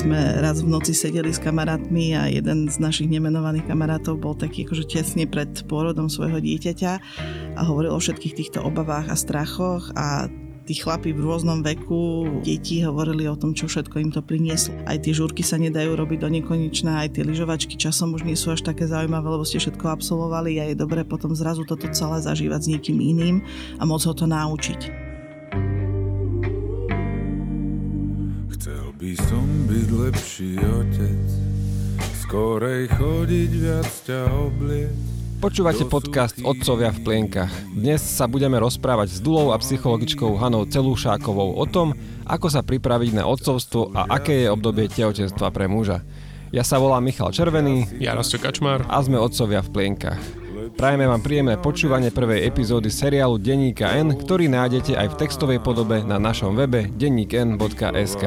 sme raz v noci sedeli s kamarátmi a jeden z našich nemenovaných kamarátov bol taký akože tesne pred pôrodom svojho dieťaťa a hovoril o všetkých týchto obavách a strachoch a tí chlapi v rôznom veku, deti hovorili o tom, čo všetko im to prinieslo. Aj tie žúrky sa nedajú robiť do nekonečná, aj tie lyžovačky časom už nie sú až také zaujímavé, lebo ste všetko absolvovali a je dobré potom zrazu toto celé zažívať s niekým iným a môcť ho to naučiť. By som byť lepší otec, skorej chodiť viac ťa obliec. Počúvate podcast Otcovia v plienkach. Dnes sa budeme rozprávať s Dulou a psychologičkou Hanou Celúšákovou o tom, ako sa pripraviť na otcovstvo a aké je obdobie tehotenstva pre muža. Ja sa volám Michal Červený. Ja Rasto Kačmar. A sme Otcovia v plienkach. Prajeme vám príjemné počúvanie prvej epizódy seriálu Denníka N, ktorý nájdete aj v textovej podobe na našom webe denníkn.sk.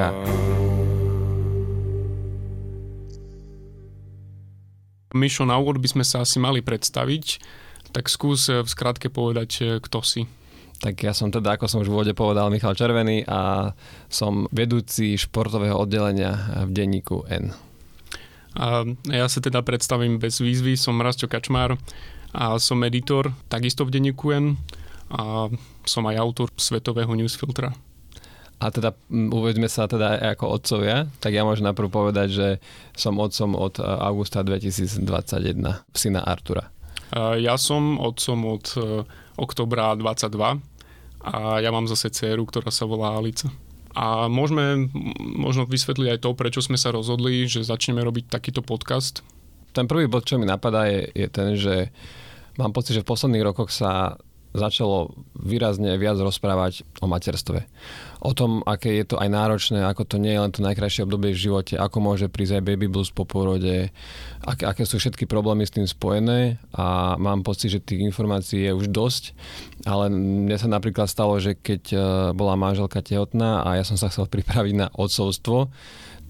Mišo, na úvod by sme sa asi mali predstaviť, tak skús v skratke povedať, e, kto si. Tak ja som teda, ako som už v úvode povedal, Michal Červený a som vedúci športového oddelenia v denníku N. A ja sa teda predstavím bez výzvy, som Rasto Kačmár a som editor takisto v denníku N a som aj autor svetového newsfiltra. A teda uvedme sa teda aj ako otcovia, tak ja môžem najprv povedať, že som otcom od e, augusta 2021, syna Artura. Ja som otcom od e, oktobra 22 a ja mám zase dceru, ktorá sa volá Alica. A môžeme možno vysvetliť aj to, prečo sme sa rozhodli, že začneme robiť takýto podcast. Ten prvý bod, čo mi napadá, je, je ten, že mám pocit, že v posledných rokoch sa začalo výrazne viac rozprávať o materstve. O tom, aké je to aj náročné, ako to nie je len to najkrajšie obdobie v živote, ako môže prísť aj baby blues po porode, aké, aké sú všetky problémy s tým spojené a mám pocit, že tých informácií je už dosť, ale mne sa napríklad stalo, že keď e, bola manželka tehotná a ja som sa chcel pripraviť na odcovstvo,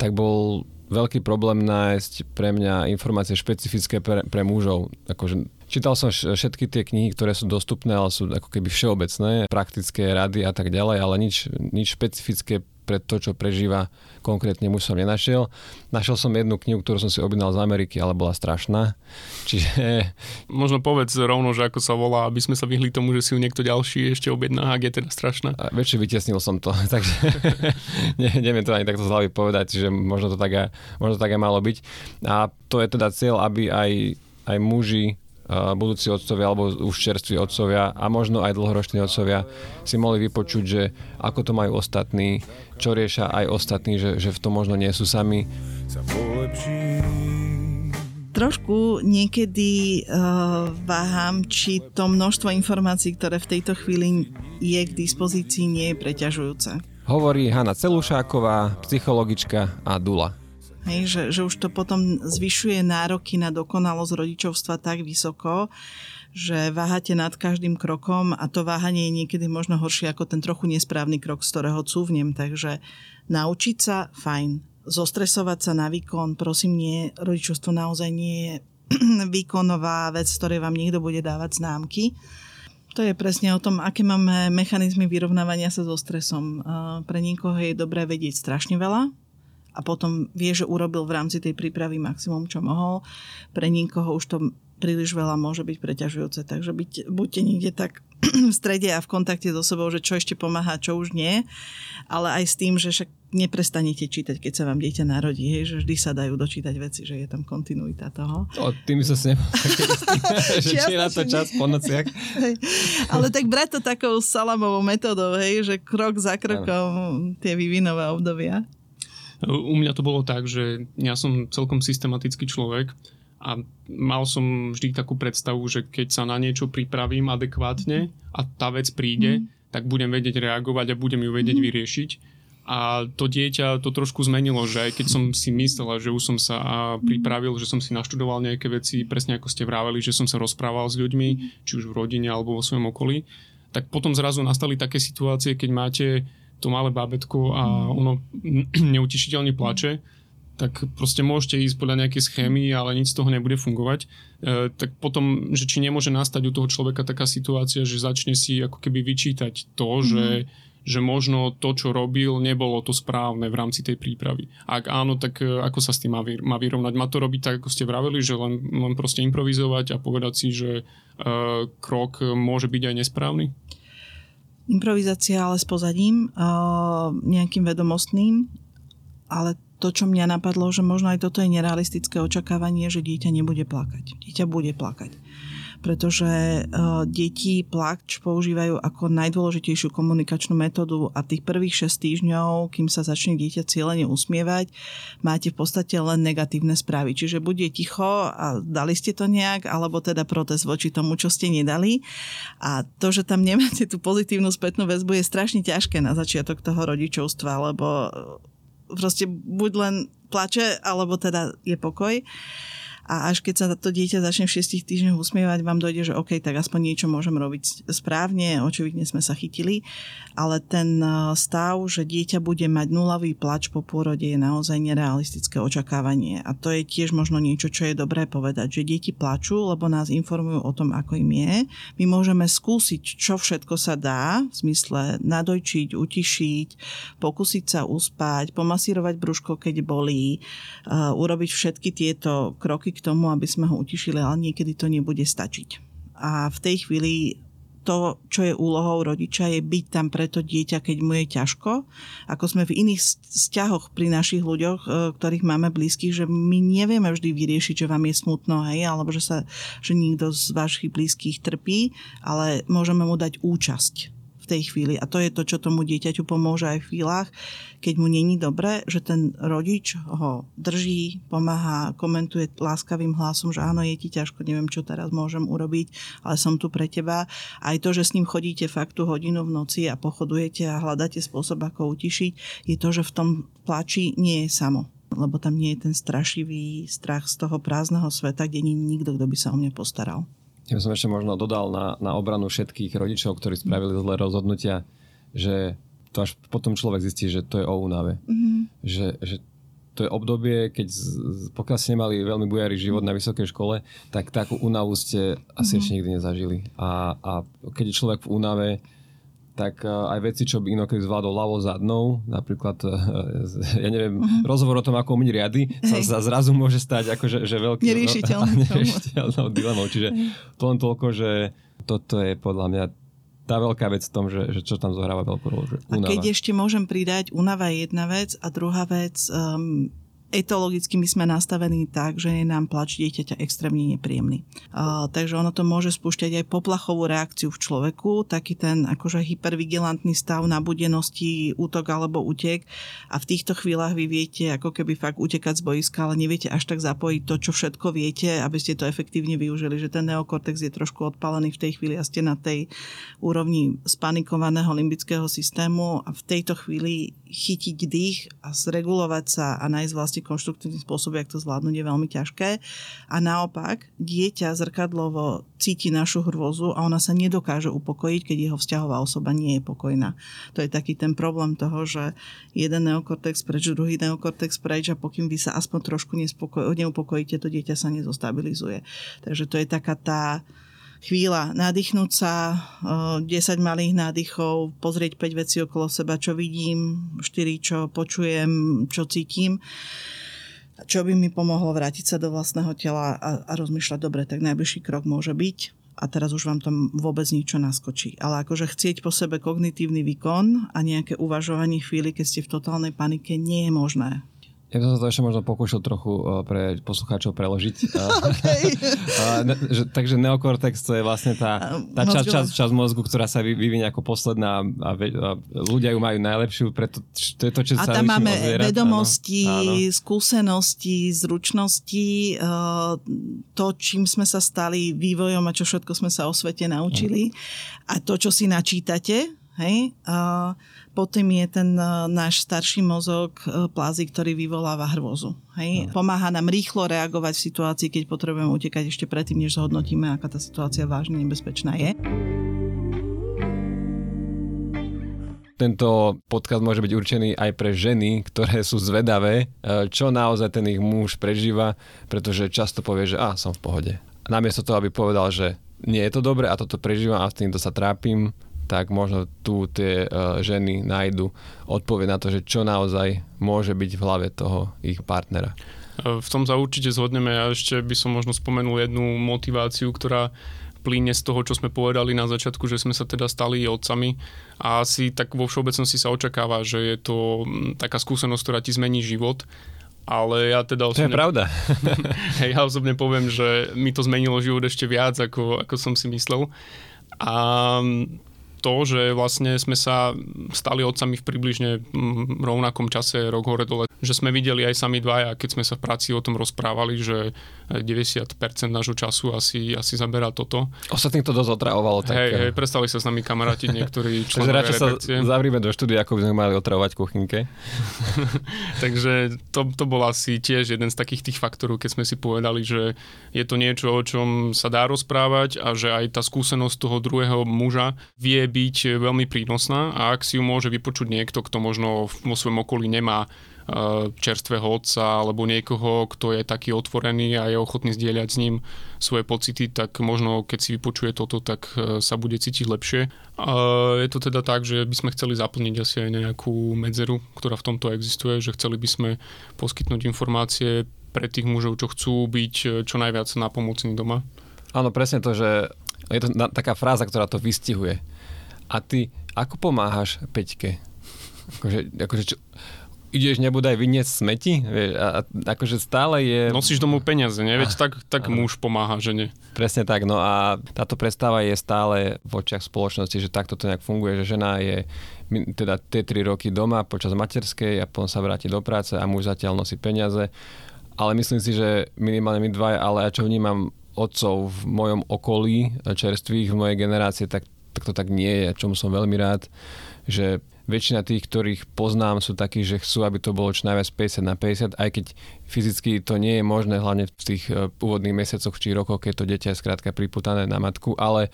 tak bol veľký problém nájsť pre mňa informácie špecifické pre, pre mužov. Akože Čítal som všetky tie knihy, ktoré sú dostupné, ale sú ako keby všeobecné, praktické rady a tak ďalej, ale nič, nič špecifické pre to, čo prežíva konkrétne muž som nenašiel. Našiel som jednu knihu, ktorú som si objednal z Ameriky, ale bola strašná. Čiže... Možno povedz rovno, že ako sa volá, aby sme sa vyhli tomu, že si ju niekto ďalší ešte objedná, ak je teda strašná. A väčšie vytiesnil som to, takže ne, neviem to ani takto z hlavy povedať, že možno to tak, možno to tak aj malo byť. A to je teda cieľ, aby aj, aj muži budúci otcovia alebo už čerství otcovia a možno aj dlhoroční otcovia si mohli vypočuť, že ako to majú ostatní, čo riešia aj ostatní, že, že v tom možno nie sú sami. Trošku niekedy uh, váham, či to množstvo informácií, ktoré v tejto chvíli je k dispozícii, nie je preťažujúce. Hovorí Hanna Celúšáková, psychologička a Dula. Hej, že, že už to potom zvyšuje nároky na dokonalosť rodičovstva tak vysoko, že váhate nad každým krokom a to váhanie je niekedy možno horšie ako ten trochu nesprávny krok, z ktorého cúvnem. Takže naučiť sa, fajn. Zostresovať sa na výkon, prosím, nie, rodičovstvo naozaj nie je výkonová vec, ktorej vám niekto bude dávať známky. To je presne o tom, aké máme mechanizmy vyrovnávania sa so stresom. Pre niekoho je dobré vedieť strašne veľa, a potom vie, že urobil v rámci tej prípravy maximum, čo mohol. Pre niekoho už to príliš veľa môže byť preťažujúce, takže byť, buďte niekde tak v strede a v kontakte so sebou, že čo ešte pomáha, čo už nie, ale aj s tým, že však neprestanete čítať, keď sa vám dieťa narodí, hej, že vždy sa dajú dočítať veci, že je tam kontinuita toho. O, tým sa s že či je na to čas po nociach. Ale tak brať to takou salamovou metodou, hej, že krok za krokom ano. tie vývinové obdobia. U mňa to bolo tak, že ja som celkom systematický človek a mal som vždy takú predstavu, že keď sa na niečo pripravím adekvátne a tá vec príde, mm. tak budem vedieť reagovať a budem ju vedieť mm. vyriešiť. A to dieťa to trošku zmenilo, že aj keď som si myslela, že už som sa pripravil, že som si naštudoval nejaké veci, presne ako ste vraveli, že som sa rozprával s ľuďmi, či už v rodine alebo vo svojom okolí, tak potom zrazu nastali také situácie, keď máte to malé bábetko a ono neutišiteľne plače, tak proste môžete ísť podľa nejakej schémy, ale nič z toho nebude fungovať. E, tak potom, že či nemôže nastať u toho človeka taká situácia, že začne si ako keby vyčítať to, mm. že, že možno to, čo robil, nebolo to správne v rámci tej prípravy. Ak áno, tak e, ako sa s tým má, vy, má vyrovnať? Má to robiť tak, ako ste vraveli, že len, len proste improvizovať a povedať si, že uh, krok môže byť aj nesprávny? Improvizácia ale s pozadím, uh, nejakým vedomostným, ale to, čo mňa napadlo, že možno aj toto je nerealistické očakávanie, že dieťa nebude plakať. Dieťa bude plakať pretože uh, deti plač používajú ako najdôležitejšiu komunikačnú metódu a tých prvých 6 týždňov, kým sa začne dieťa cieľene usmievať, máte v podstate len negatívne správy. Čiže bude ticho a dali ste to nejak, alebo teda protest voči tomu, čo ste nedali. A to, že tam nemáte tú pozitívnu spätnú väzbu, je strašne ťažké na začiatok toho rodičovstva, lebo proste buď len plače, alebo teda je pokoj a až keď sa to dieťa začne v 6 týždňoch usmievať, vám dojde, že OK, tak aspoň niečo môžem robiť správne, očividne sme sa chytili, ale ten e, stav, že dieťa bude mať nulový plač po pôrode je naozaj nerealistické očakávanie a to je tiež možno niečo, čo je dobré povedať, že deti plačú, lebo nás informujú o tom, ako im je. My môžeme skúsiť, čo všetko sa dá, v zmysle nadojčiť, utišiť, pokúsiť sa uspať, pomasírovať brúško, keď bolí, uh, urobiť všetky tieto kroky, k tomu, aby sme ho utišili, ale niekedy to nebude stačiť. A v tej chvíli to, čo je úlohou rodiča, je byť tam pre to dieťa, keď mu je ťažko. Ako sme v iných vzťahoch pri našich ľuďoch, e, ktorých máme blízkych, že my nevieme vždy vyriešiť, že vám je smutno, hej, alebo že, sa, že niekto z vašich blízkych trpí, ale môžeme mu dať účasť v tej chvíli. A to je to, čo tomu dieťaťu pomôže aj v chvíľach, keď mu není dobre, že ten rodič ho drží, pomáha, komentuje láskavým hlasom, že áno, je ti ťažko, neviem, čo teraz môžem urobiť, ale som tu pre teba. Aj to, že s ním chodíte fakt tú hodinu v noci a pochodujete a hľadáte spôsob, ako utišiť, je to, že v tom plači nie je samo lebo tam nie je ten strašivý strach z toho prázdneho sveta, kde nie je nikto, kto by sa o mňa postaral. Ja by som ešte možno dodal na, na obranu všetkých rodičov, ktorí spravili zlé rozhodnutia, že to až potom človek zistí, že to je o únave. Mm-hmm. Že, že to je obdobie, keď pokiaľ ste nemali veľmi bujarý život na vysokej škole, tak takú únavu ste asi mm-hmm. ešte nikdy nezažili. A, a keď je človek v únave, tak eh, aj veci, čo by inokedy zvládol ľavo zadnou, napríklad, eh, ja neviem, uh-huh. rozhovor o tom, ako umyť riady, sa, sa zrazu môže stať akože že veľký... Neriešiteľnou dilemou. Čiže to len toľko, že toto je podľa mňa tá veľká vec v tom, že, že čo tam zohráva veľkú rolu. A keď ešte môžem pridať, únava je jedna vec a druhá vec, um, etologicky my sme nastavení tak, že je nám plač dieťaťa extrémne nepríjemný. Uh, takže ono to môže spúšťať aj poplachovú reakciu v človeku, taký ten akože hypervigilantný stav nabudenosti, útok alebo útek a v týchto chvíľach vy viete ako keby fakt utekať z boiska, ale neviete až tak zapojiť to, čo všetko viete, aby ste to efektívne využili, že ten neokortex je trošku odpalený v tej chvíli a ste na tej úrovni spanikovaného limbického systému a v tejto chvíli chytiť dých a zregulovať sa a nájsť vlastne konštruktívny spôsob, jak to zvládnuť, je veľmi ťažké. A naopak, dieťa zrkadlovo cíti našu hrôzu a ona sa nedokáže upokojiť, keď jeho vzťahová osoba nie je pokojná. To je taký ten problém toho, že jeden neokortex preč, druhý neokortex preč a pokým vy sa aspoň trošku neupokojíte, to dieťa sa nezostabilizuje. Takže to je taká tá chvíľa nadýchnúť sa, 10 malých nádychov, pozrieť 5 vecí okolo seba, čo vidím, 4 čo počujem, čo cítim čo by mi pomohlo vrátiť sa do vlastného tela a, a rozmýšľať, dobre, tak najbližší krok môže byť a teraz už vám tam vôbec niečo naskočí. Ale akože chcieť po sebe kognitívny výkon a nejaké uvažovanie chvíli, keď ste v totálnej panike, nie je možné. Ja by som sa to ešte možno pokúšal trochu eh, pre poslucháčov preložiť. ne, že, takže neokortex to je vlastne tá, tá časť čas, čas mozgu, ktorá sa vyvinie ako posledná a, ve, a ľudia ju majú najlepšiu, preto to je to, čo a sa tam máme vedomosti, áno. skúsenosti, zručnosti, eh, to, čím sme sa stali vývojom a čo všetko sme sa o svete naučili. A to, čo si načítate, hej, potom je ten e, náš starší mozog e, plázy, ktorý vyvoláva hrôzu. Hej? No. Pomáha nám rýchlo reagovať v situácii, keď potrebujeme utekať ešte predtým, než zhodnotíme, aká tá situácia vážne nebezpečná je. Tento podcast môže byť určený aj pre ženy, ktoré sú zvedavé, e, čo naozaj ten ich muž prežíva, pretože často povie, že a, som v pohode. Namiesto toho, aby povedal, že nie je to dobre a toto prežívam a s týmto sa trápim, tak možno tu tie uh, ženy nájdu odpoveď na to, že čo naozaj môže byť v hlave toho ich partnera. V tom sa určite zhodneme. Ja ešte by som možno spomenul jednu motiváciu, ktorá plíne z toho, čo sme povedali na začiatku, že sme sa teda stali otcami a asi tak vo všeobecnosti sa očakáva, že je to taká skúsenosť, ktorá ti zmení život ale ja teda osobne... To je pravda. ja osobne poviem, že mi to zmenilo život ešte viac, ako, ako som si myslel. A to, že vlastne sme sa stali otcami v približne mm, rovnakom čase, rok hore dole, že sme videli aj sami dvaja, keď sme sa v práci o tom rozprávali, že 90% nášho času asi, asi zaberá toto. Ostatných to dosť otravovalo. Tak... Hej, hej, prestali sa s nami kamarátiť niektorí členovia Takže sa zavrime do štúdia, ako by sme mali otravovať kuchynke. Takže to, to bol asi tiež jeden z takých tých faktorov, keď sme si povedali, že je to niečo, o čom sa dá rozprávať a že aj tá skúsenosť toho druhého muža vie byť veľmi prínosná a ak si ju môže vypočuť niekto, kto možno vo svojom okolí nemá e, čerstvého otca alebo niekoho, kto je taký otvorený a je ochotný zdieľať s ním svoje pocity, tak možno keď si vypočuje toto, tak e, sa bude cítiť lepšie. Je to teda tak, že by sme chceli zaplniť asi aj nejakú medzeru, ktorá v tomto existuje, že chceli by sme poskytnúť informácie pre tých mužov, čo chcú byť čo najviac napomocní doma. Áno, presne to, že je to taká fráza, ktorá to vystihuje a ty ako pomáhaš Peťke? Akože, akože čo, ideš nebudaj vyniesť smeti? Vieš, a, a akože stále je... Nosíš domov peniaze, nie? Veď tak, tak muž pomáha žene. Presne tak, no a táto predstava je stále v očiach spoločnosti, že takto to nejak funguje, že žena je teda tie tri roky doma počas materskej a potom sa vráti do práce a muž zatiaľ nosí peniaze. Ale myslím si, že minimálne my dvaja, ale ja čo vnímam otcov v mojom okolí čerstvých, v mojej generácie, tak tak to tak nie je, čomu som veľmi rád, že väčšina tých, ktorých poznám, sú takí, že chcú, aby to bolo čo najviac 50 na 50, aj keď fyzicky to nie je možné, hlavne v tých e, úvodných mesiacoch či rokoch, keď to dieťa je skrátka priputané na matku, ale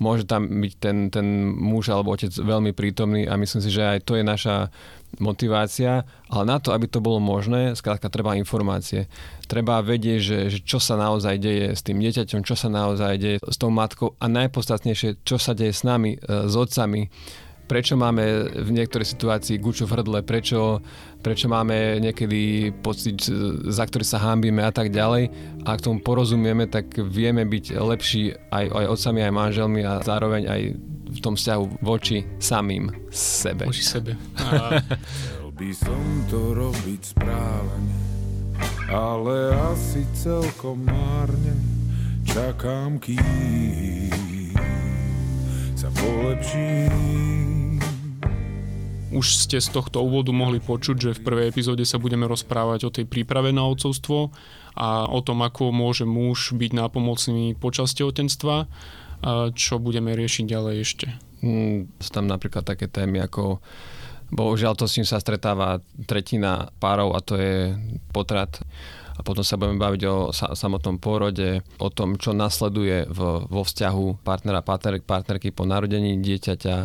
môže tam byť ten, ten muž alebo otec veľmi prítomný a myslím si, že aj to je naša motivácia, ale na to, aby to bolo možné, skrátka treba informácie. Treba vedieť, že, že čo sa naozaj deje s tým dieťaťom, čo sa naozaj deje s tou matkou a najpodstatnejšie, čo sa deje s nami, e, s otcami, prečo máme v niektorej situácii guču v hrdle, prečo, prečo máme niekedy pocit, za ktorý sa hámbime a tak ďalej. A ak tomu porozumieme, tak vieme byť lepší aj, aj otcami, aj manželmi a zároveň aj v tom vzťahu voči samým sebe. Voči sebe. A... Chcel by som to robiť správne, ale asi celkom márne čakám, kým sa polepším. Už ste z tohto úvodu mohli počuť, že v prvej epizóde sa budeme rozprávať o tej príprave na otcovstvo a o tom, ako môže muž byť nápomocný počas tehotenstva, čo budeme riešiť ďalej ešte. Mm, sú tam napríklad také témy ako Bohužiaľ to s ním sa stretáva tretina párov a to je potrat a potom sa budeme baviť o sa, samotnom pôrode, o tom, čo nasleduje vo vzťahu partnera, partner, partnerky po narodení dieťaťa,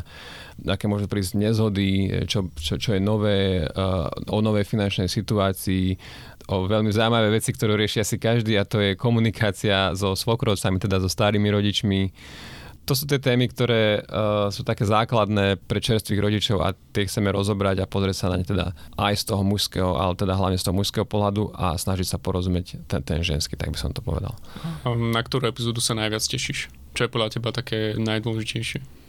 aké môžu prísť nezhody, čo, čo, čo je nové, uh, o novej finančnej situácii, o veľmi zaujímavé veci, ktoré riešia si každý a to je komunikácia so svokrovcami, teda so starými rodičmi, to sú tie témy, ktoré uh, sú také základné pre čerstvých rodičov a tie chceme rozobrať a pozrieť sa na ne teda aj z toho mužského, ale teda hlavne z toho mužského pohľadu a snažiť sa porozumieť ten, ten ženský, tak by som to povedal. Na ktorú epizódu sa najviac tešíš? Čo je podľa teba také najdôležitejšie?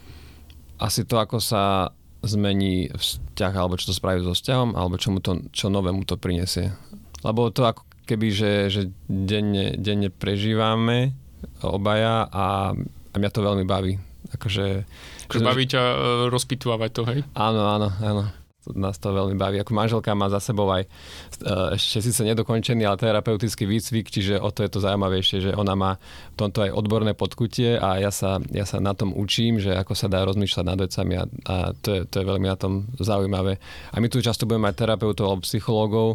Asi to, ako sa zmení vzťah, alebo čo to spraví so vzťahom, alebo čo, mu to, čo nové mu to prinesie. Lebo to ako keby, že, že denne, denne prežívame obaja a a mňa to veľmi baví. Akože, akože baví ťa uh, rozpitvávať to, hej? Áno, áno, áno. Nás to veľmi baví. Ako manželka má za sebou aj uh, ešte síce nedokončený, ale terapeutický výcvik, čiže o to je to zaujímavejšie, že ona má v tomto aj odborné podkutie a ja sa, ja sa na tom učím, že ako sa dá rozmýšľať nad vecami a, a to, je, to je veľmi na tom zaujímavé. A my tu často budeme mať terapeutov alebo psychológov,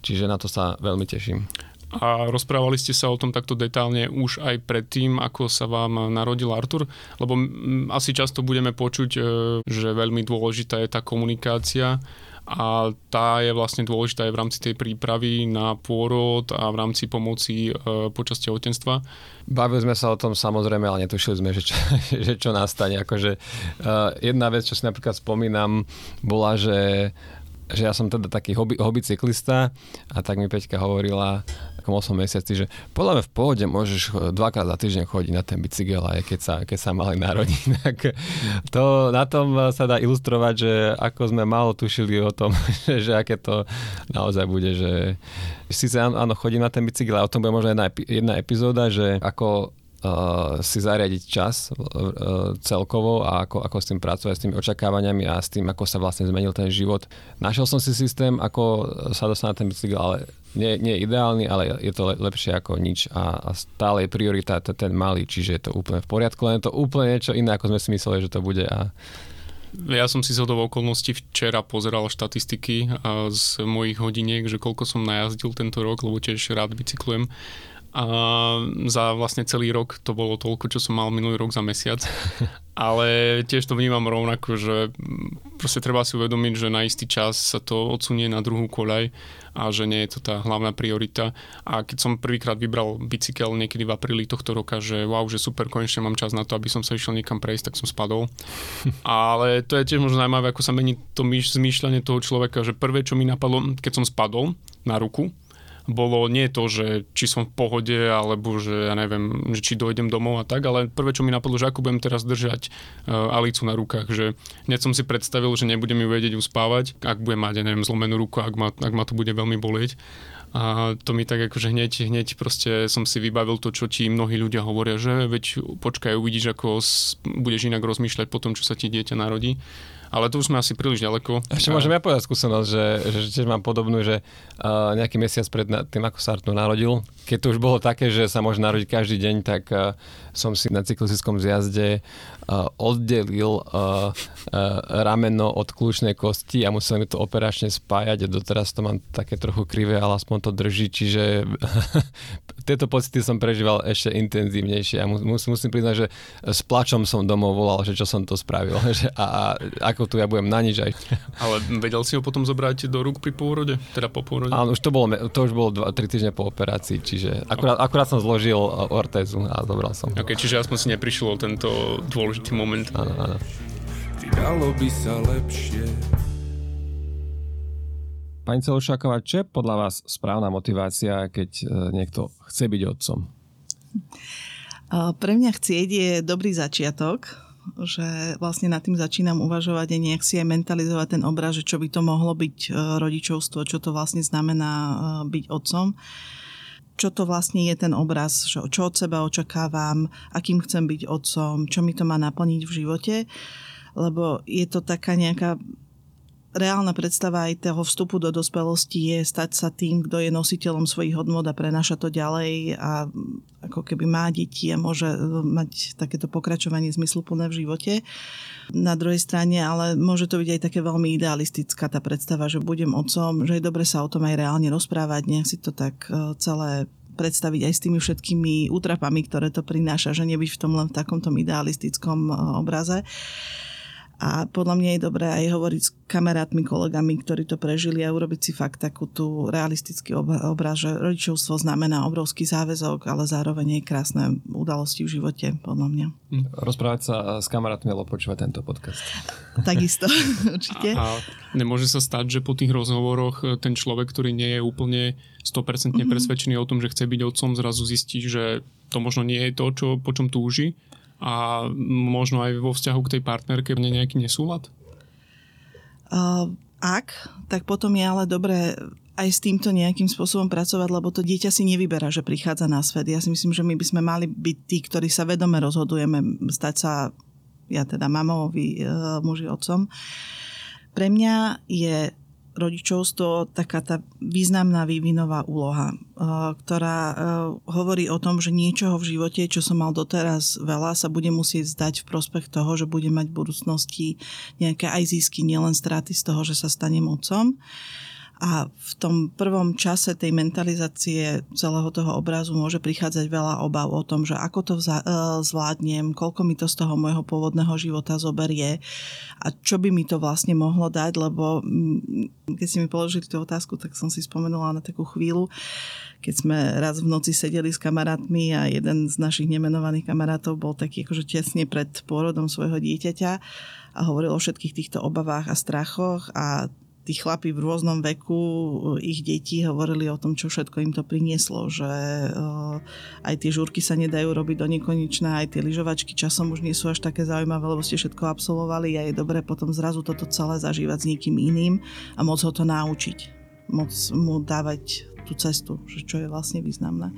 čiže na to sa veľmi teším. A rozprávali ste sa o tom takto detálne už aj predtým, ako sa vám narodil Artur? Lebo asi často budeme počuť, e, že veľmi dôležitá je tá komunikácia a tá je vlastne dôležitá aj v rámci tej prípravy na pôrod a v rámci pomoci e, počas tehotenstva. Bavili sme sa o tom samozrejme, ale netušili sme, že čo, že čo nastane. Akože, uh, jedna vec, čo si napríklad spomínam, bola, že že ja som teda taký hobby, hobby cyklista a tak mi Peťka hovorila takom 8 mesiaci, že podľa mňa v pohode môžeš dvakrát za týždeň chodiť na ten bicykel aj keď sa, keď sa mali narodiť. Tak to, na tom sa dá ilustrovať, že ako sme málo tušili o tom, že, že aké to naozaj bude, že síce áno, chodím na ten bicykel, a o tom bude možno jedna, jedna epizóda, že ako uh, si zariadiť čas uh, celkovo a ako, ako s tým pracovať, s tými očakávaniami a s tým, ako sa vlastne zmenil ten život. Našiel som si systém, ako sa dostať na ten bicykel, ale nie, nie je ideálny, ale je to lepšie ako nič a, a stále je priorita ten malý, čiže je to úplne v poriadku, len je to úplne niečo iné, ako sme si mysleli, že to bude a ja som si z hodov okolností včera pozeral štatistiky z mojich hodiniek, že koľko som najazdil tento rok, lebo tiež rád bicyklujem a za vlastne celý rok to bolo toľko, čo som mal minulý rok za mesiac. Ale tiež to vnímam rovnako, že proste treba si uvedomiť, že na istý čas sa to odsunie na druhú koľaj a že nie je to tá hlavná priorita. A keď som prvýkrát vybral bicykel niekedy v apríli tohto roka, že wow, že super, konečne mám čas na to, aby som sa išiel niekam prejsť, tak som spadol. Ale to je tiež možno zaujímavé, ako sa mení to zmýšľanie toho človeka, že prvé, čo mi napadlo, keď som spadol na ruku, bolo nie to, že či som v pohode, alebo že ja neviem, že či dojdem domov a tak, ale prvé, čo mi napadlo, že ako budem teraz držať uh, Alicu na rukách, že hneď som si predstavil, že nebudem ju vedieť uspávať, ak budem mať, ja neviem, zlomenú ruku, ak ma, ak ma to bude veľmi bolieť. A to mi tak akože hneď, hneď proste som si vybavil to, čo ti mnohí ľudia hovoria, že veď počkaj, uvidíš, ako budeš inak rozmýšľať po tom, čo sa ti dieťa narodí ale tu už sme asi príliš ďaleko. Ešte môžem ja povedať skúsenosť, že, že tiež mám podobnú, že uh, nejaký mesiac pred tým, ako sa Artur narodil, keď to už bolo také, že sa môže narodiť každý deň, tak uh, som si na cyklistickom zjazde uh, oddelil uh, uh, rameno od kľúčnej kosti a musel mi to operačne spájať a doteraz to mám také trochu krivé, ale aspoň to drží, čiže tieto pocity som prežíval ešte intenzívnejšie a mus, musím priznať, že s plačom som domov volal, že čo som to spravil a, a ako tu ja budem na nič aj. Ale vedel si ho potom zobrať do rúk pri pôrode? Teda po pôrode? Áno, už to bolo, to už bolo 2, 3 týždne po operácii, čiže akurát, akurát som zložil ortézu a zobral som. Ok, čiže aspoň si neprišiel tento dôležitý moment. Áno, áno. Dalo by sa lepšie. Pani Celošáková, čo je podľa vás správna motivácia, keď e, niekto chce byť otcom? Pre mňa chcieť je dobrý začiatok, že vlastne nad tým začínam uvažovať a nejak si aj mentalizovať ten obraz, že čo by to mohlo byť e, rodičovstvo, čo to vlastne znamená e, byť otcom čo to vlastne je ten obraz, čo, čo od seba očakávam, akým chcem byť otcom, čo mi to má naplniť v živote, lebo je to taká nejaká reálna predstava aj toho vstupu do dospelosti je stať sa tým, kto je nositeľom svojich hodnot a prenáša to ďalej a ako keby má deti a môže mať takéto pokračovanie zmysluplné v živote. Na druhej strane, ale môže to byť aj také veľmi idealistická tá predstava, že budem otcom, že je dobre sa o tom aj reálne rozprávať, nejak si to tak e, celé predstaviť aj s tými všetkými útrapami, ktoré to prináša, že nebyť v tom len v takomto idealistickom e, obraze. A podľa mňa je dobré aj hovoriť s kamarátmi, kolegami, ktorí to prežili a urobiť si fakt takú tú realistický obraz, že rodičovstvo znamená obrovský záväzok, ale zároveň aj krásne udalosti v živote, podľa mňa. Hm. Rozprávať sa s kamarátmi, alebo počúvať tento podcast. Takisto, určite. A, a nemôže sa stať, že po tých rozhovoroch e, ten človek, ktorý nie je úplne 100% mm-hmm. presvedčený o tom, že chce byť otcom, zrazu zistí, že to možno nie je to, čo, po čom túži a možno aj vo vzťahu k tej partnerke je nejaký nesúlad? Uh, ak, tak potom je ale dobré aj s týmto nejakým spôsobom pracovať, lebo to dieťa si nevyberá, že prichádza na svet. Ja si myslím, že my by sme mali byť tí, ktorí sa vedome rozhodujeme stať sa, ja teda mamou, vy uh, muži otcom. Pre mňa je rodičovstvo taká tá významná vývinová úloha, eh, ktorá eh, hovorí o tom, že niečoho v živote, čo som mal doteraz veľa, sa bude musieť zdať v prospech toho, že bude mať v budúcnosti nejaké aj zisky, nielen straty z toho, že sa stanem otcom. A v tom prvom čase tej mentalizácie celého toho obrazu môže prichádzať veľa obav o tom, že ako to vza- e, zvládnem, koľko mi to z toho môjho pôvodného života zoberie a čo by mi to vlastne mohlo dať, lebo mm, keď si mi položili tú otázku, tak som si spomenula na takú chvíľu, keď sme raz v noci sedeli s kamarátmi a jeden z našich nemenovaných kamarátov bol taký akože tesne pred pôrodom svojho dieťaťa a hovoril o všetkých týchto obavách a strachoch a tí chlapi v rôznom veku, ich deti hovorili o tom, čo všetko im to prinieslo, že uh, aj tie žúrky sa nedajú robiť do nekonečná, aj tie lyžovačky časom už nie sú až také zaujímavé, lebo ste všetko absolvovali a je dobré potom zrazu toto celé zažívať s niekým iným a môcť ho to naučiť. Môcť mu dávať tú cestu, že čo je vlastne významné.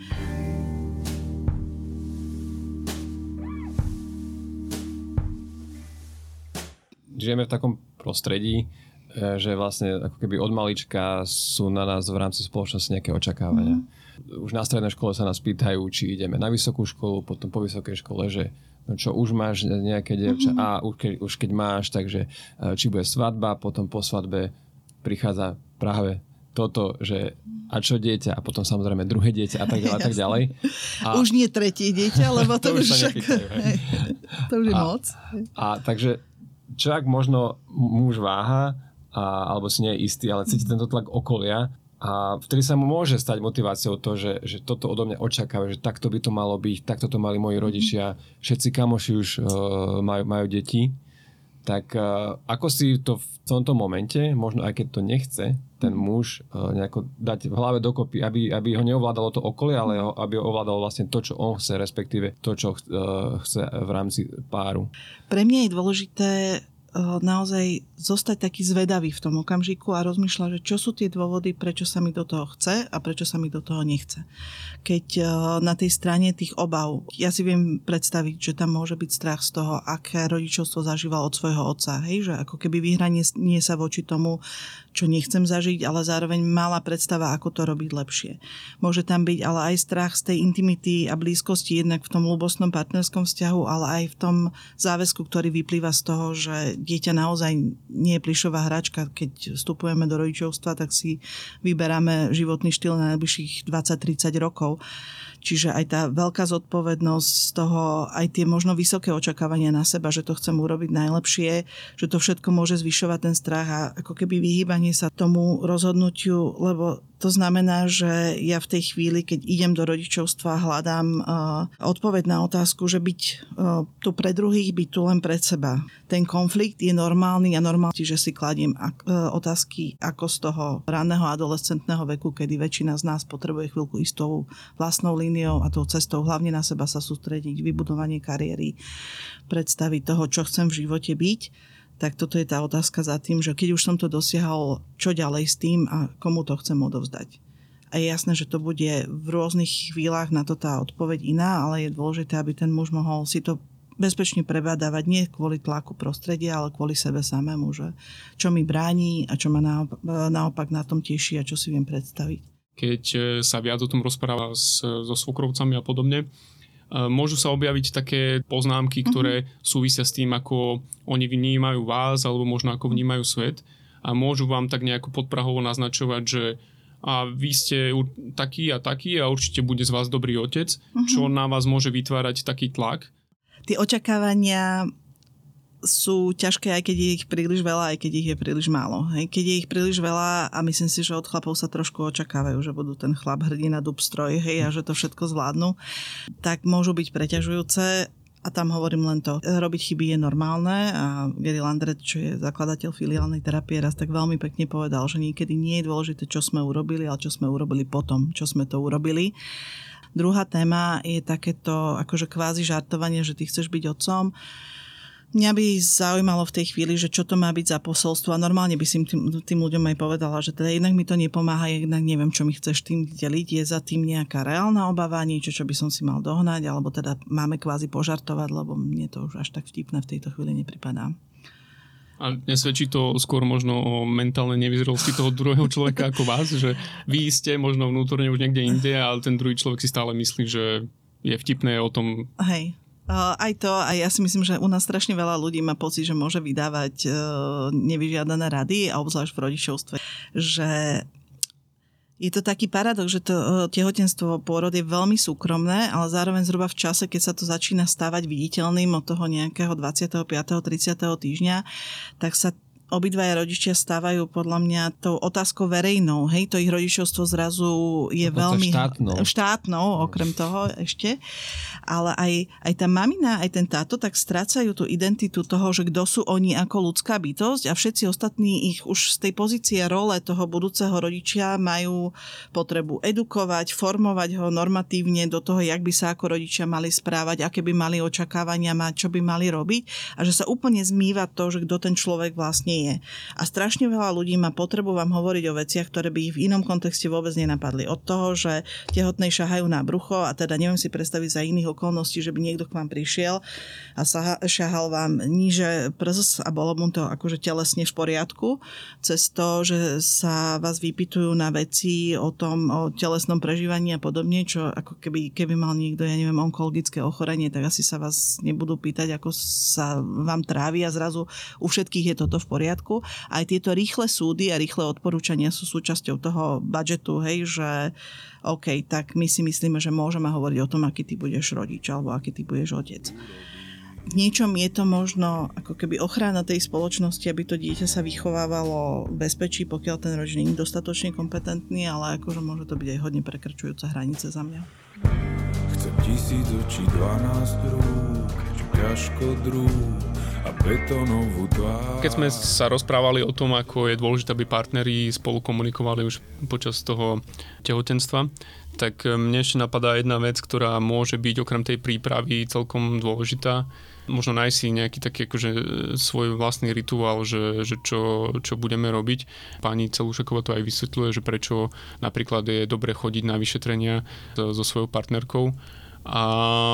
Žijeme v takom prostredí, že vlastne ako keby od malička sú na nás v rámci spoločnosti nejaké očakávania. Mm. Už na strednej škole sa nás pýtajú, či ideme na vysokú školu, potom po vysokej škole, že no čo, už máš nejaké dievča, mm-hmm. a už keď, už keď máš, takže e, či bude svadba, potom po svadbe prichádza práve toto, že a čo dieťa a potom samozrejme druhé dieťa a tak ďalej a tak ďalej. A, už nie tretie dieťa, lebo to, to už, však, hej, to už je a, moc. A takže čo ak možno muž váha, a, alebo si nie je istý, ale cíti tento tlak okolia a vtedy sa mu môže stať motiváciou to, že, že toto odo mňa očakáva, že takto by to malo byť, takto to mali moji mhm. rodičia, všetci kamoši už uh, majú, majú deti. Tak uh, ako si to v tomto momente, možno aj keď to nechce, ten mhm. muž uh, nejako dať v hlave dokopy, aby, aby ho neovládalo to okolie, ale ho, aby ho ovládalo vlastne to, čo on chce, respektíve to, čo uh, chce v rámci páru. Pre mňa je dôležité naozaj zostať taký zvedavý v tom okamžiku a rozmýšľať, že čo sú tie dôvody, prečo sa mi do toho chce a prečo sa mi do toho nechce. Keď na tej strane tých obav, ja si viem predstaviť, že tam môže byť strach z toho, aké rodičovstvo zažíval od svojho otca, hej, že ako keby vyhranie nie sa voči tomu, čo nechcem zažiť, ale zároveň malá predstava, ako to robiť lepšie. Môže tam byť ale aj strach z tej intimity a blízkosti jednak v tom ľubostnom partnerskom vzťahu, ale aj v tom záväzku, ktorý vyplýva z toho, že dieťa naozaj nie je plišová hračka. Keď vstupujeme do rodičovstva, tak si vyberáme životný štýl na najbližších 20-30 rokov. Čiže aj tá veľká zodpovednosť z toho, aj tie možno vysoké očakávania na seba, že to chcem urobiť najlepšie, že to všetko môže zvyšovať ten strach a ako keby vyhýbanie sa tomu rozhodnutiu, lebo to znamená, že ja v tej chvíli, keď idem do rodičovstva, hľadám uh, odpoveď na otázku, že byť uh, tu pre druhých, byť tu len pred seba. Ten konflikt je normálny a normálny, že si kladiem ak, uh, otázky ako z toho ranného adolescentného veku, kedy väčšina z nás potrebuje chvíľku istou vlastnou líniou a tou cestou hlavne na seba sa sústrediť, vybudovanie kariéry, predstavy toho, čo chcem v živote byť tak toto je tá otázka za tým, že keď už som to dosiahol, čo ďalej s tým a komu to chcem odovzdať. A je jasné, že to bude v rôznych chvíľach na to tá odpoveď iná, ale je dôležité, aby ten muž mohol si to bezpečne prebádávať nie kvôli tlaku prostredia, ale kvôli sebe samému, že čo mi bráni a čo ma naopak na tom teší a čo si viem predstaviť. Keď sa viac o tom rozpráva so svokrovcami a podobne, môžu sa objaviť také poznámky, ktoré uh-huh. súvisia s tým, ako oni vnímajú vás alebo možno ako vnímajú svet a môžu vám tak nejako podprahovo naznačovať, že a vy ste taký a taký a určite bude z vás dobrý otec, uh-huh. čo na vás môže vytvárať taký tlak. Tie očakávania sú ťažké, aj keď je ich príliš veľa, aj keď ich je príliš málo. Hej. Keď je ich príliš veľa a myslím si, že od chlapov sa trošku očakávajú, že budú ten chlap hrdina dub stroj hej, a že to všetko zvládnu, tak môžu byť preťažujúce a tam hovorím len to. Robiť chyby je normálne a Gary Landret, čo je zakladateľ filiálnej terapie, raz tak veľmi pekne povedal, že niekedy nie je dôležité, čo sme urobili, ale čo sme urobili potom, čo sme to urobili. Druhá téma je takéto akože kvázi žartovanie, že ty chceš byť otcom Mňa by zaujímalo v tej chvíli, že čo to má byť za posolstvo. A normálne by si tým, tým ľuďom aj povedala, že teda jednak mi to nepomáha, jednak neviem, čo mi chceš tým deliť, je za tým nejaká reálna obava, niečo, čo by som si mal dohnať, alebo teda máme kvázi požartovať, lebo mne to už až tak vtipné v tejto chvíli nepripadá. A nesvedčí to skôr možno o mentálnej nevyzrelosti toho druhého človeka ako vás, že vy ste možno vnútorne už niekde inde, ale ten druhý človek si stále myslí, že je vtipné o tom Hej aj to, a ja si myslím, že u nás strašne veľa ľudí má pocit, že môže vydávať uh, nevyžiadané rady, a obzvlášť v rodičovstve, že je to taký paradox, že to uh, tehotenstvo pôrod je veľmi súkromné, ale zároveň zhruba v čase, keď sa to začína stávať viditeľným od toho nejakého 25. 30. týždňa, tak sa obidvaja rodičia stávajú podľa mňa tou otázkou verejnou. Hej, to ich rodičovstvo zrazu je Dokonca veľmi... štátnou. Štátnou, okrem toho ešte. Ale aj, aj tá mamina, aj ten táto tak strácajú tú identitu toho, že kto sú oni ako ľudská bytosť a všetci ostatní ich už z tej pozície role toho budúceho rodičia majú potrebu edukovať, formovať ho normatívne do toho, jak by sa ako rodičia mali správať, aké by mali očakávania mať, čo by mali robiť a že sa úplne zmýva to, že kto ten človek vlastne je. A strašne veľa ľudí má potrebu vám hovoriť o veciach, ktoré by ich v inom kontexte vôbec nenapadli. Od toho, že tehotnej šahajú na brucho a teda neviem si predstaviť za iných okolností, že by niekto k vám prišiel a šahal vám níže prs a bolo mu to akože telesne v poriadku, cez to, že sa vás vypitujú na veci o tom, o telesnom prežívaní a podobne, čo ako keby, keby mal niekto, ja neviem, onkologické ochorenie, tak asi sa vás nebudú pýtať, ako sa vám trávi a zrazu u všetkých je toto v poriadku poriadku. Aj tieto rýchle súdy a rýchle odporúčania sú súčasťou toho budžetu, hej, že OK, tak my si myslíme, že môžeme hovoriť o tom, aký ty budeš rodič alebo aký ty budeš otec. V niečom je to možno ako keby ochrana tej spoločnosti, aby to dieťa sa vychovávalo v bezpečí, pokiaľ ten rodič nie je dostatočne kompetentný, ale akože môže to byť aj hodne prekračujúca hranice za mňa. Chcem tisíc očí, 12 rúk, ťažko druh a betónovú tvár. Keď sme sa rozprávali o tom, ako je dôležité, aby partneri spolu komunikovali už počas toho tehotenstva, tak mne ešte napadá jedna vec, ktorá môže byť okrem tej prípravy celkom dôležitá. Možno nájsť si nejaký taký akože svoj vlastný rituál, že, že čo, čo budeme robiť. Pani Celúšaková to aj vysvetľuje, že prečo napríklad je dobre chodiť na vyšetrenia so, so svojou partnerkou. A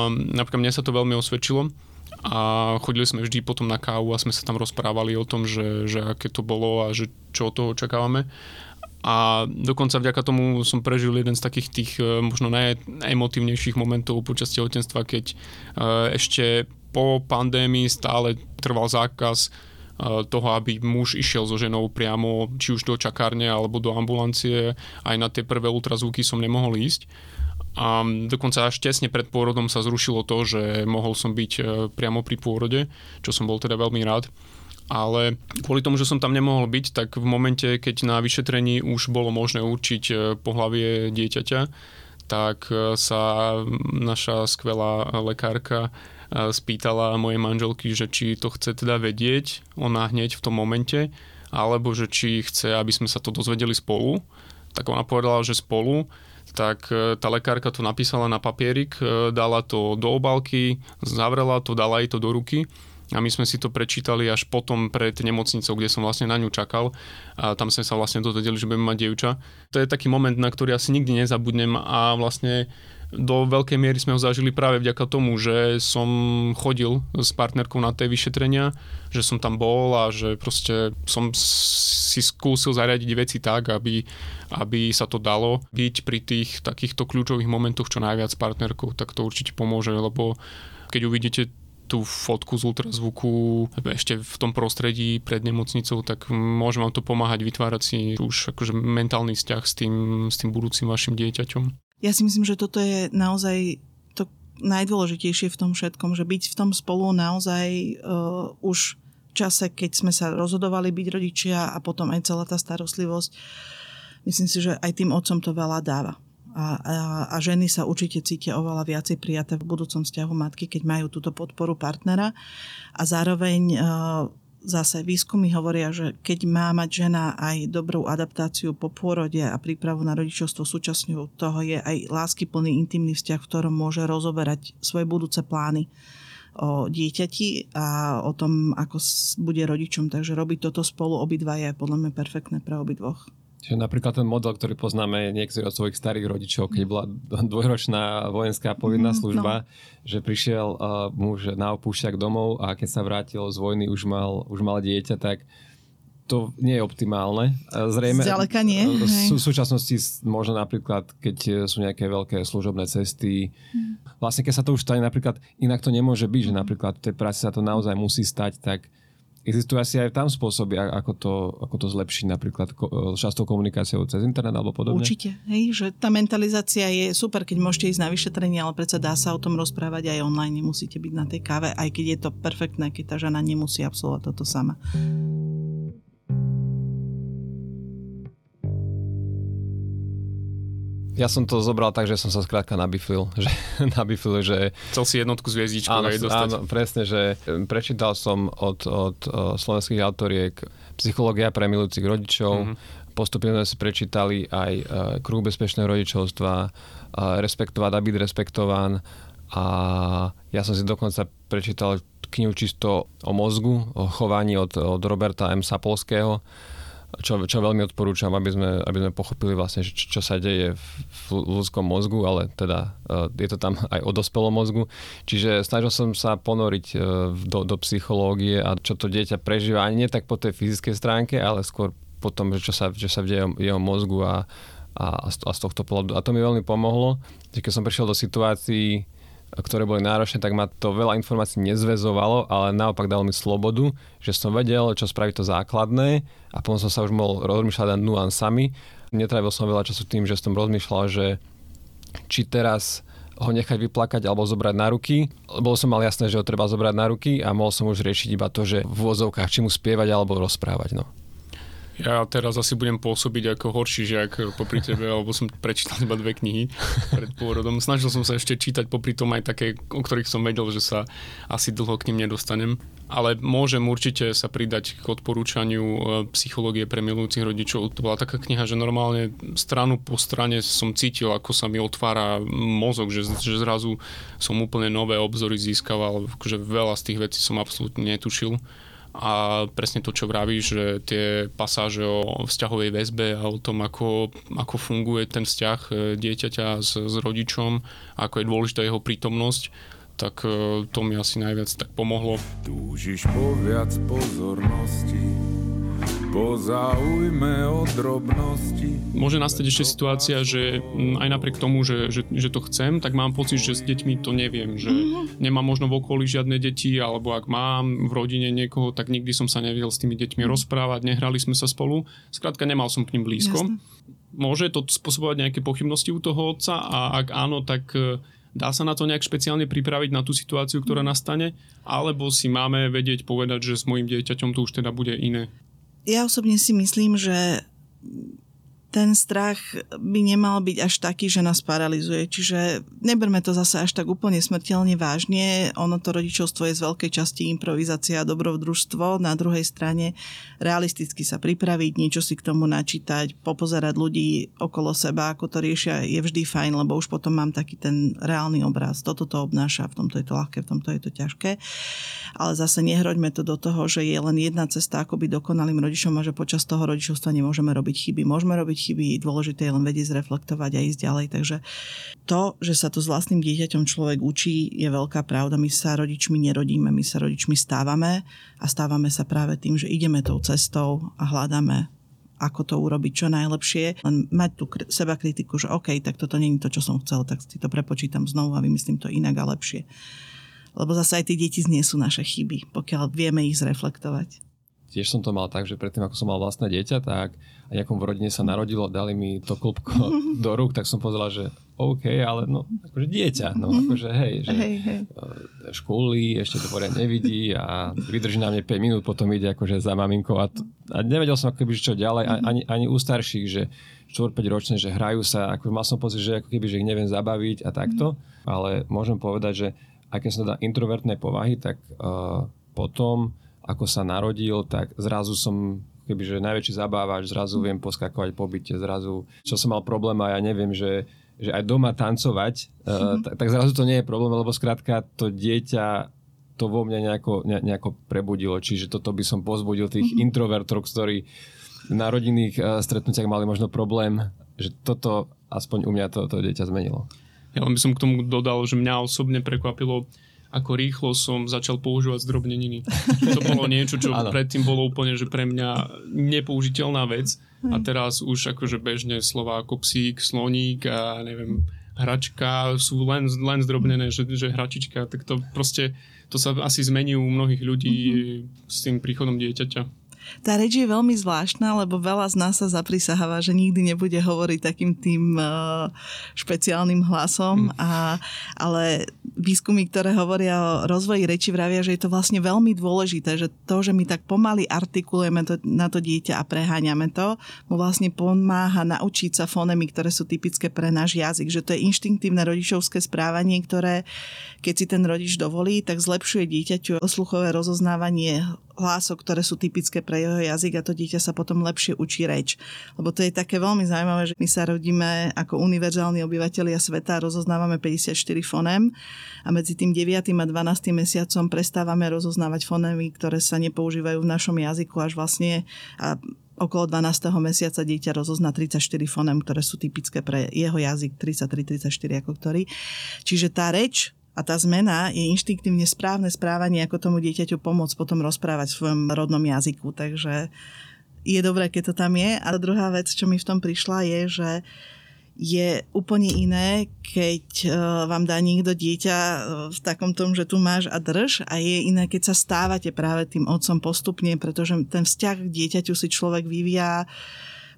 napríklad mne sa to veľmi osvedčilo a chodili sme vždy potom na kávu a sme sa tam rozprávali o tom, že, že aké to bolo a že čo od toho očakávame. A dokonca vďaka tomu som prežil jeden z takých tých e, možno najemotívnejších momentov počas tehotenstva, keď e, ešte po pandémii stále trval zákaz e, toho, aby muž išiel so ženou priamo či už do čakárne alebo do ambulancie. Aj na tie prvé ultrazvuky som nemohol ísť. A dokonca až tesne pred pôrodom sa zrušilo to, že mohol som byť e, priamo pri pôrode, čo som bol teda veľmi rád. Ale kvôli tomu, že som tam nemohol byť, tak v momente, keď na vyšetrení už bolo možné určiť e, pohlavie dieťaťa, tak e, sa naša skvelá lekárka spýtala mojej manželky, že či to chce teda vedieť ona hneď v tom momente, alebo že či chce, aby sme sa to dozvedeli spolu. Tak ona povedala, že spolu tak e, tá lekárka to napísala na papierik, e, dala to do obálky, zavrela to, dala jej to do ruky a my sme si to prečítali až potom pred nemocnicou, kde som vlastne na ňu čakal a tam sme sa vlastne dozvedeli, že budeme mať dievča. To je taký moment, na ktorý asi nikdy nezabudnem a vlastne do veľkej miery sme ho zažili práve vďaka tomu, že som chodil s partnerkou na tie vyšetrenia, že som tam bol a že proste som si skúsil zariadiť veci tak, aby, aby sa to dalo byť pri tých takýchto kľúčových momentoch čo najviac s partnerkou, tak to určite pomôže, lebo keď uvidíte tú fotku z ultrazvuku ešte v tom prostredí pred nemocnicou, tak môže vám to pomáhať vytvárať si už akože mentálny vzťah s tým, s tým budúcim vašim dieťaťom. Ja si myslím, že toto je naozaj to najdôležitejšie v tom všetkom, že byť v tom spolu naozaj uh, už v čase, keď sme sa rozhodovali byť rodičia a potom aj celá tá starostlivosť, myslím si, že aj tým otcom to veľa dáva. A, a, a ženy sa určite cítia oveľa viacej prijaté v budúcom vzťahu matky, keď majú túto podporu partnera a zároveň uh, zase výskumy hovoria, že keď má mať žena aj dobrú adaptáciu po pôrode a prípravu na rodičovstvo, súčasňou toho je aj láskyplný intimný vzťah, v ktorom môže rozoberať svoje budúce plány o dieťati a o tom, ako bude rodičom. Takže robiť toto spolu obidva je podľa mňa perfektné pre obidvoch. Čiže napríklad ten model, ktorý poznáme niektorí od svojich starých rodičov, keď bola dvojročná vojenská povinná mhm, služba, no. že prišiel uh, muž na opúšťak domov a keď sa vrátil z vojny, už mal, už mal dieťa, tak to nie je optimálne. Zrejme, Zďaleka nie. V sú, súčasnosti možno napríklad, keď sú nejaké veľké služobné cesty, mm. vlastne keď sa to už stane napríklad, inak to nemôže byť, že napríklad v tej práci sa to naozaj musí stať, tak Existujú asi aj tam spôsoby, ako to, ako to zlepšiť, napríklad častou komunikáciou cez internet alebo podobne? Určite, hej, že tá mentalizácia je super, keď môžete ísť na vyšetrenie, ale predsa dá sa o tom rozprávať aj online, nemusíte byť na tej káve, aj keď je to perfektné, keď tá žena nemusí absolvovať toto sama. Ja som to zobral tak, že som sa skrátka nabifil, že, nabifil, že... Chcel si jednotku s hviezdičkou áno, dostať. Áno, presne, že prečítal som od, od, od slovenských autoriek Psychológia pre milujúcich rodičov, mm-hmm. postupne sme si prečítali aj uh, Kruh bezpečného rodičovstva, uh, Respektovať a byť respektován a ja som si dokonca prečítal knihu čisto o mozgu, o chovaní od, od Roberta M. Sapolského čo, čo veľmi odporúčam, aby sme, aby sme pochopili vlastne, čo, čo sa deje v, ľudskom mozgu, ale teda uh, je to tam aj o dospelom mozgu. Čiže snažil som sa ponoriť uh, do, do psychológie a čo to dieťa prežíva, ani nie tak po tej fyzickej stránke, ale skôr po tom, čo sa, čo sa v jeho, mozgu a, a, a z tohto pohľadu. A to mi veľmi pomohlo, keď som prišiel do situácií, ktoré boli náročné, tak ma to veľa informácií nezvezovalo, ale naopak dalo mi slobodu, že som vedel, čo spraviť to základné a potom som sa už mohol rozmýšľať nad nuansami. Netravil som veľa času tým, že som rozmýšľal, že či teraz ho nechať vyplakať alebo zobrať na ruky. Bolo som mal jasné, že ho treba zobrať na ruky a mohol som už riešiť iba to, že v vozovkách či mu spievať alebo rozprávať. No. Ja teraz asi budem pôsobiť ako horší žiak popri tebe, alebo som prečítal iba dve knihy pred pôrodom. Snažil som sa ešte čítať popri tom aj také, o ktorých som vedel, že sa asi dlho k ním nedostanem. Ale môžem určite sa pridať k odporúčaniu e, psychológie pre milujúcich rodičov. To bola taká kniha, že normálne stranu po strane som cítil, ako sa mi otvára mozog, že, že zrazu som úplne nové obzory získaval, že veľa z tých vecí som absolútne netušil a presne to, čo vravíš, že tie pasáže o vzťahovej väzbe a o tom, ako, ako funguje ten vzťah e, dieťaťa s, s rodičom, ako je dôležitá jeho prítomnosť, tak e, to mi asi najviac tak pomohlo. Túžiš po viac pozornosti. Môže nastať ešte situácia, že aj napriek tomu, že, že, že to chcem, tak mám pocit, že s deťmi to neviem, že mm-hmm. nemám možno v okolí žiadne deti, alebo ak mám v rodine niekoho, tak nikdy som sa nevedel s tými deťmi mm-hmm. rozprávať, nehrali sme sa spolu. Skrátka, nemal som k ním blízko. Jasne. Môže to spôsobovať nejaké pochybnosti u toho otca a ak áno, tak e, Dá sa na to nejak špeciálne pripraviť na tú situáciu, ktorá nastane? Alebo si máme vedieť povedať, že s mojim dieťaťom to už teda bude iné? Ja osobne si myslím, že ten strach by nemal byť až taký, že nás paralizuje. Čiže neberme to zase až tak úplne smrteľne vážne. Ono to rodičovstvo je z veľkej časti improvizácia a dobrodružstvo. Na druhej strane realisticky sa pripraviť, niečo si k tomu načítať, popozerať ľudí okolo seba, ako to riešia, je vždy fajn, lebo už potom mám taký ten reálny obraz. Toto to obnáša, v tomto je to ľahké, v tomto je to ťažké. Ale zase nehroďme to do toho, že je len jedna cesta, ako byť dokonalým rodičom a že počas toho rodičovstva nemôžeme robiť chyby. Môžeme robiť chyby, dôležité je len vedieť zreflektovať a ísť ďalej. Takže to, že sa to s vlastným dieťaťom človek učí, je veľká pravda. My sa rodičmi nerodíme, my sa rodičmi stávame a stávame sa práve tým, že ideme tou cestou a hľadáme ako to urobiť čo najlepšie. Len mať tú seba kritiku, že OK, tak toto není to, čo som chcel, tak si to prepočítam znovu a vymyslím to inak a lepšie. Lebo zase aj tie deti zniesú naše chyby, pokiaľ vieme ich zreflektovať tiež som to mal tak, že predtým, ako som mal vlastné dieťa, tak a nejakom v rodine sa narodilo, dali mi to klubko do rúk, tak som povedal, že OK, ale no, akože dieťa, no akože hej, že hej, hej. E, škôli, ešte to poriadne nevidí a vydrží na mne 5 minút, potom ide akože za maminkou a, to, a nevedel som keby, čo ďalej, ani, ani u starších, že 4-5 ročné, že hrajú sa, ako mal som pocit, že ako keby, že ich neviem zabaviť a takto, ale môžem povedať, že keď som teda introvertnej povahy, tak uh, potom ako sa narodil, tak zrazu som kebyže najväčší zabávač, zrazu viem poskakovať po byte, zrazu, čo som mal problém a ja neviem, že, že aj doma tancovať, mm-hmm. uh, tak, tak zrazu to nie je problém, lebo skrátka to dieťa to vo mne nejako, ne, nejako prebudilo, čiže toto by som pozbudil tých mm-hmm. introvertov, ktorí na rodinných uh, stretnutiach mali možno problém, že toto aspoň u mňa to, to dieťa zmenilo. Ja len by som k tomu dodal, že mňa osobne prekvapilo ako rýchlo som začal používať zdrobneniny. To bolo niečo, čo predtým bolo úplne že pre mňa nepoužiteľná vec a teraz už akože bežne slova ako psík, sloník a neviem, hračka sú len, len zdrobnené, že, že hračička, tak to proste to sa asi zmení u mnohých ľudí mm-hmm. s tým príchodom dieťaťa. Tá reč je veľmi zvláštna, lebo veľa z nás sa zaprisaháva, že nikdy nebude hovoriť takým tým uh, špeciálnym hlasom, mm. a, ale výskumy, ktoré hovoria o rozvoji reči, vravia, že je to vlastne veľmi dôležité, že to, že my tak pomaly artikulujeme to, na to dieťa a preháňame to, mu vlastne pomáha naučiť sa fonemy, ktoré sú typické pre náš jazyk, že to je inštinktívne rodičovské správanie, ktoré keď si ten rodič dovolí, tak zlepšuje dieťaťu sluchové rozoznávanie hlások, ktoré sú typické pre jeho jazyk a to dieťa sa potom lepšie učí reč. Lebo to je také veľmi zaujímavé, že my sa rodíme ako univerzálni obyvateľia sveta, rozoznávame 54 fonem a medzi tým 9. a 12. mesiacom prestávame rozoznávať fonemy, ktoré sa nepoužívajú v našom jazyku až vlastne a okolo 12. mesiaca dieťa rozozná 34 fonem, ktoré sú typické pre jeho jazyk, 33-34 ako ktorý. Čiže tá reč a tá zmena je inštinktívne správne správanie, ako tomu dieťaťu pomôcť potom rozprávať v svojom rodnom jazyku. Takže je dobré, keď to tam je. A druhá vec, čo mi v tom prišla, je, že je úplne iné, keď e, vám dá niekto dieťa e, v takom tom, že tu máš a drž a je iné, keď sa stávate práve tým otcom postupne, pretože ten vzťah k dieťaťu si človek vyvíja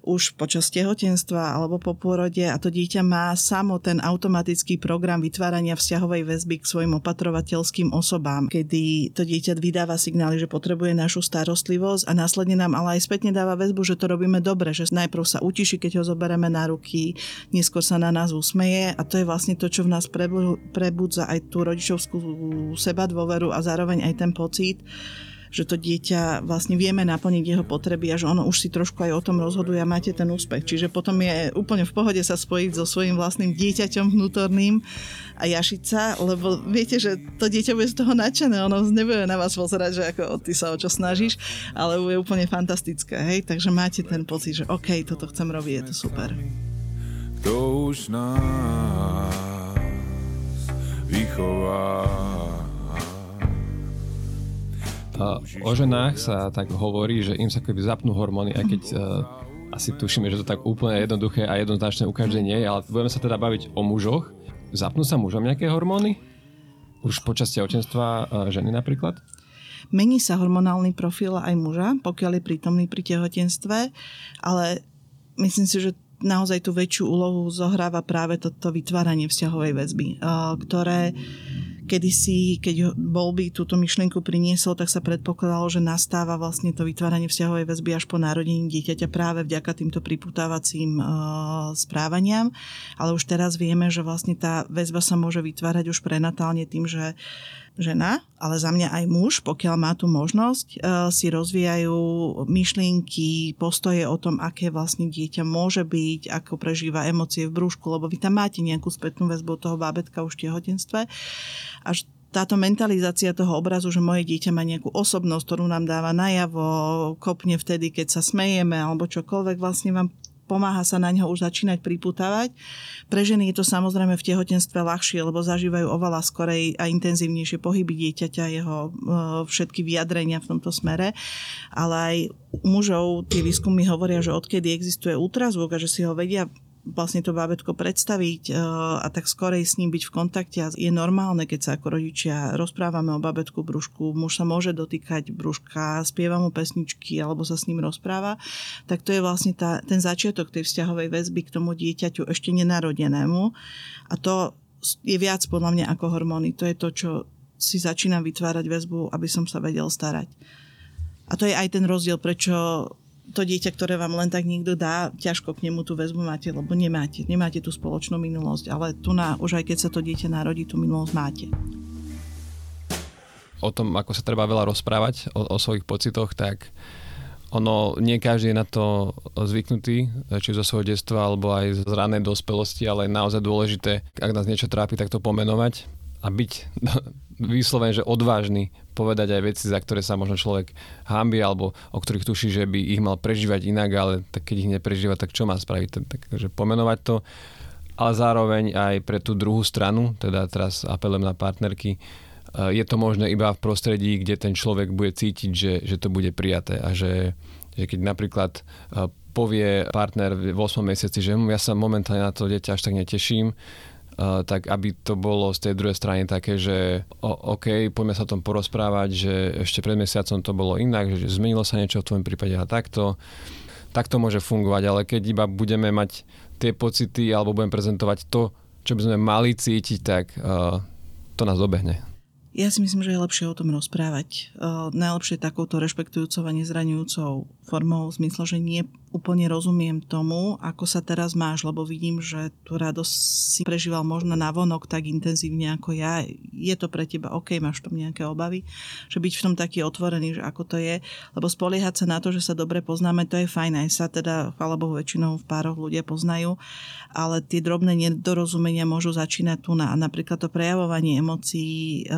už počas tehotenstva alebo po pôrode a to dieťa má samo ten automatický program vytvárania vzťahovej väzby k svojim opatrovateľským osobám, kedy to dieťa vydáva signály, že potrebuje našu starostlivosť a následne nám ale aj spätne dáva väzbu, že to robíme dobre, že najprv sa utiší, keď ho zoberieme na ruky, neskôr sa na nás usmeje a to je vlastne to, čo v nás prebudza aj tú rodičovskú seba dôveru a zároveň aj ten pocit, že to dieťa vlastne vieme naplniť jeho potreby a že ono už si trošku aj o tom rozhoduje a máte ten úspech. Čiže potom je úplne v pohode sa spojiť so svojím vlastným dieťaťom vnútorným a jašiť sa, lebo viete, že to dieťa bude z toho nadšené, ono nebude na vás pozerať, že ako ty sa o čo snažíš, ale je úplne fantastické, hej, takže máte ten pocit, že OK, toto chcem robiť, je to super. To už nás vychová O ženách sa tak hovorí, že im sa keby zapnú hormóny, aj keď uh, asi tušíme, že to tak úplne jednoduché a jednoznačné u každej nie, ale budeme sa teda baviť o mužoch. Zapnú sa mužom nejaké hormóny? Už počas tehotenstva uh, ženy napríklad? Mení sa hormonálny profil aj muža, pokiaľ je prítomný pri tehotenstve, ale myslím si, že naozaj tú väčšiu úlohu zohráva práve toto vytváranie vzťahovej väzby, uh, ktoré kedysi, keď bol by túto myšlienku priniesol, tak sa predpokladalo, že nastáva vlastne to vytváranie vzťahovej väzby až po narodení dieťaťa práve vďaka týmto priputávacím uh, správaniam. Ale už teraz vieme, že vlastne tá väzba sa môže vytvárať už prenatálne tým, že žena, ale za mňa aj muž, pokiaľ má tú možnosť, eh, si rozvíjajú myšlienky, postoje o tom, aké vlastne dieťa môže byť, ako prežíva emócie v brúšku, lebo vy tam máte nejakú spätnú väzbu toho bábetka už v tehotenstve. Až táto mentalizácia toho obrazu, že moje dieťa má nejakú osobnosť, ktorú nám dáva najavo, kopne vtedy, keď sa smejeme alebo čokoľvek, vlastne vám pomáha sa na neho už začínať priputávať. Pre ženy je to samozrejme v tehotenstve ľahšie, lebo zažívajú oveľa skorej a intenzívnejšie pohyby dieťaťa, jeho e, všetky vyjadrenia v tomto smere. Ale aj mužov tie výskumy hovoria, že odkedy existuje ultrazvuk a že si ho vedia vlastne to bábetko predstaviť e, a tak skorej s ním byť v kontakte. Je normálne, keď sa ako rodičia rozprávame o bábetku brúšku, muž sa môže dotýkať brúška, spieva mu pesničky alebo sa s ním rozpráva, tak to je vlastne tá, ten začiatok tej vzťahovej väzby k tomu dieťaťu ešte nenarodenému a to je viac podľa mňa ako hormóny. To je to, čo si začínam vytvárať väzbu, aby som sa vedel starať. A to je aj ten rozdiel, prečo to dieťa, ktoré vám len tak niekto dá, ťažko k nemu tú väzbu máte, lebo nemáte, nemáte tú spoločnú minulosť, ale tu na, už aj keď sa to dieťa narodí, tú minulosť máte. O tom, ako sa treba veľa rozprávať, o, o svojich pocitoch, tak ono, nie každý je na to zvyknutý, či zo svojho detstva, alebo aj z ranej dospelosti, ale je naozaj dôležité, ak nás niečo trápi, tak to pomenovať a byť vyslovene, že odvážny povedať aj veci, za ktoré sa možno človek hambi alebo o ktorých tuší, že by ich mal prežívať inak, ale tak keď ich neprežíva, tak čo má spraviť? Takže pomenovať to, ale zároveň aj pre tú druhú stranu, teda teraz apelujem na partnerky, je to možné iba v prostredí, kde ten človek bude cítiť, že, že to bude prijaté a že, že keď napríklad e, povie partner v 8 mesiaci, že hm, ja sa momentálne na to dieťa až tak neteším, Tak aby to bolo z tej druhej strany také, že OK, poďme sa o tom porozprávať, že ešte pred mesiacom to bolo inak, že zmenilo sa niečo v tvojom prípade a takto. Tak to môže fungovať, ale keď iba budeme mať tie pocity alebo budeme prezentovať to, čo by sme mali cítiť, tak uh, to nás dobehne. Ja si myslím, že je lepšie o tom rozprávať. Uh, najlepšie takouto rešpektujúcou a nezraňujúcou formou, v zmysle, že nie úplne rozumiem tomu, ako sa teraz máš, lebo vidím, že tú radosť si prežíval možno na vonok tak intenzívne ako ja. Je to pre teba OK, máš tam nejaké obavy? Že byť v tom taký otvorený, že ako to je. Lebo spoliehať sa na to, že sa dobre poznáme, to je fajn. Aj sa teda, chvála väčšinou v pároch ľudia poznajú. Ale tie drobné nedorozumenia môžu začínať tu na. Napríklad to prejavovanie emócií e,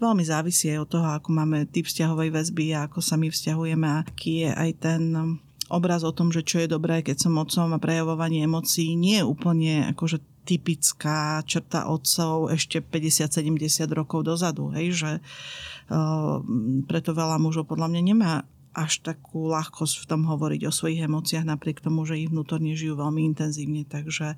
veľmi závisí aj od toho, ako máme typ vzťahovej väzby a ako sa my vzťahujeme, aký je aj ten obraz o tom, že čo je dobré, keď som otcom a prejavovanie emócií nie je úplne akože typická črta otcov ešte 50-70 rokov dozadu, hej, že uh, preto veľa mužov podľa mňa nemá až takú ľahkosť v tom hovoriť o svojich emóciách, napriek tomu, že ich vnútorne žijú veľmi intenzívne. Takže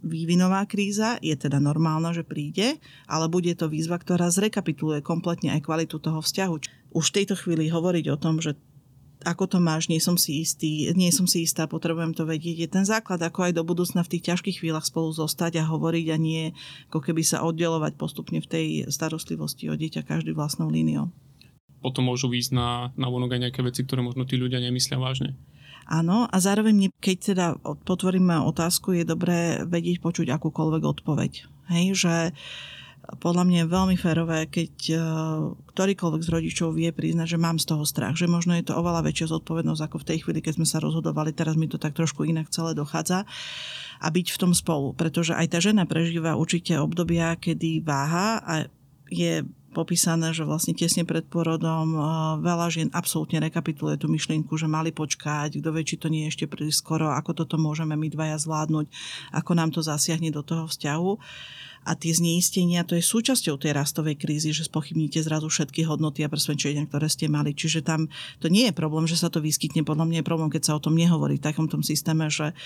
vývinová kríza je teda normálna, že príde, ale bude to výzva, ktorá zrekapituluje kompletne aj kvalitu toho vzťahu. Už v tejto chvíli hovoriť o tom, že ako to máš, nie som si istý, nie som si istá, potrebujem to vedieť. Je ten základ, ako aj do budúcna v tých ťažkých chvíľach spolu zostať a hovoriť a nie ako keby sa oddelovať postupne v tej starostlivosti o dieťa každý vlastnou líniou. Potom môžu výjsť na, na vonok aj nejaké veci, ktoré možno tí ľudia nemyslia vážne. Áno, a zároveň, keď teda potvoríme otázku, je dobré vedieť počuť akúkoľvek odpoveď. Hej, že uh, podľa mňa je veľmi férové, keď e, ktorýkoľvek z rodičov vie priznať, že mám z toho strach, že možno je to oveľa väčšia zodpovednosť ako v tej chvíli, keď sme sa rozhodovali, teraz mi to tak trošku inak celé dochádza a byť v tom spolu, pretože aj tá žena prežíva určite obdobia, kedy váha a je popísané, že vlastne tesne pred porodom e, veľa žien absolútne rekapituluje tú myšlienku, že mali počkať, kto vie, či to nie je ešte príliš skoro, ako toto môžeme my dvaja zvládnuť, ako nám to zasiahne do toho vzťahu a tie zneistenia, to je súčasťou tej rastovej krízy, že spochybníte zrazu všetky hodnoty a presvedčenia, ktoré ste mali. Čiže tam to nie je problém, že sa to vyskytne, podľa mňa je problém, keď sa o tom nehovorí v takom tom systéme, že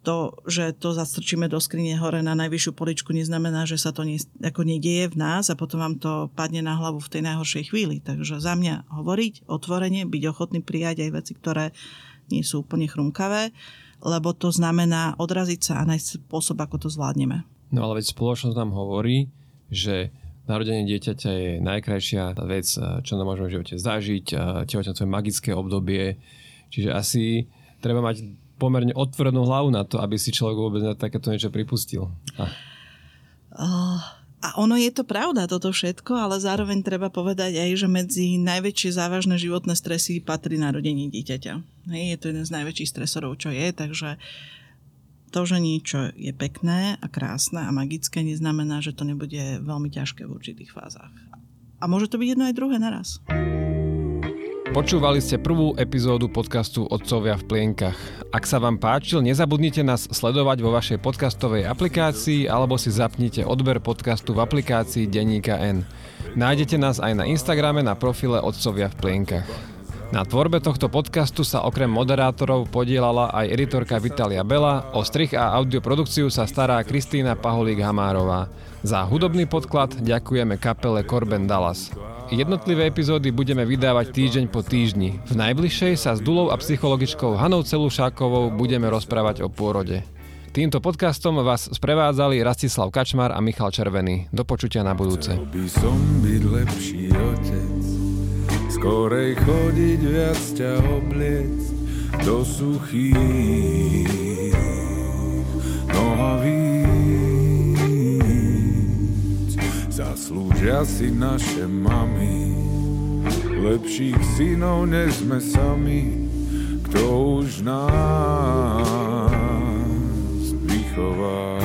to, že to zastrčíme do skrine hore na najvyššiu poličku, neznamená, že sa to ne, ako nedieje v nás a potom vám to padne na hlavu v tej najhoršej chvíli. Takže za mňa hovoriť otvorene, byť ochotný prijať aj veci, ktoré nie sú úplne chrumkavé, lebo to znamená odraziť sa a nájsť spôsob, ako to zvládneme. No ale veď spoločnosť nám hovorí, že narodenie dieťaťa je najkrajšia vec, čo nám môžeme v živote zažiť. Tehotenstvo je magické obdobie, čiže asi treba mať pomerne otvorenú hlavu na to, aby si človek vôbec na takéto niečo pripustil. A... Uh, a ono je to pravda, toto všetko, ale zároveň treba povedať aj, že medzi najväčšie závažné životné stresy patrí narodenie dieťaťa. Je to jeden z najväčších stresorov, čo je, takže to, že niečo je pekné a krásne a magické, neznamená, že to nebude veľmi ťažké v určitých fázach. A môže to byť jedno aj druhé naraz. Počúvali ste prvú epizódu podcastu Otcovia v plienkach. Ak sa vám páčil, nezabudnite nás sledovať vo vašej podcastovej aplikácii alebo si zapnite odber podcastu v aplikácii Deníka N. Nájdete nás aj na Instagrame na profile Otcovia v plienkach. Na tvorbe tohto podcastu sa okrem moderátorov podielala aj editorka Vitalia Bela, o strich a audioprodukciu sa stará Kristýna Paholík-Hamárová. Za hudobný podklad ďakujeme kapele Corben Dallas. Jednotlivé epizódy budeme vydávať týždeň po týždni. V najbližšej sa s Dulou a psychologičkou Hanou Celušákovou budeme rozprávať o pôrode. Týmto podcastom vás sprevádzali Rastislav Kačmar a Michal Červený. Do počutia na budúce. by som byť lepší otec skorej chodiť viac ťa obliec do suchých nohavíc. Zaslúžia si naše mami, lepších synov než sme sami, kto už nás vychová.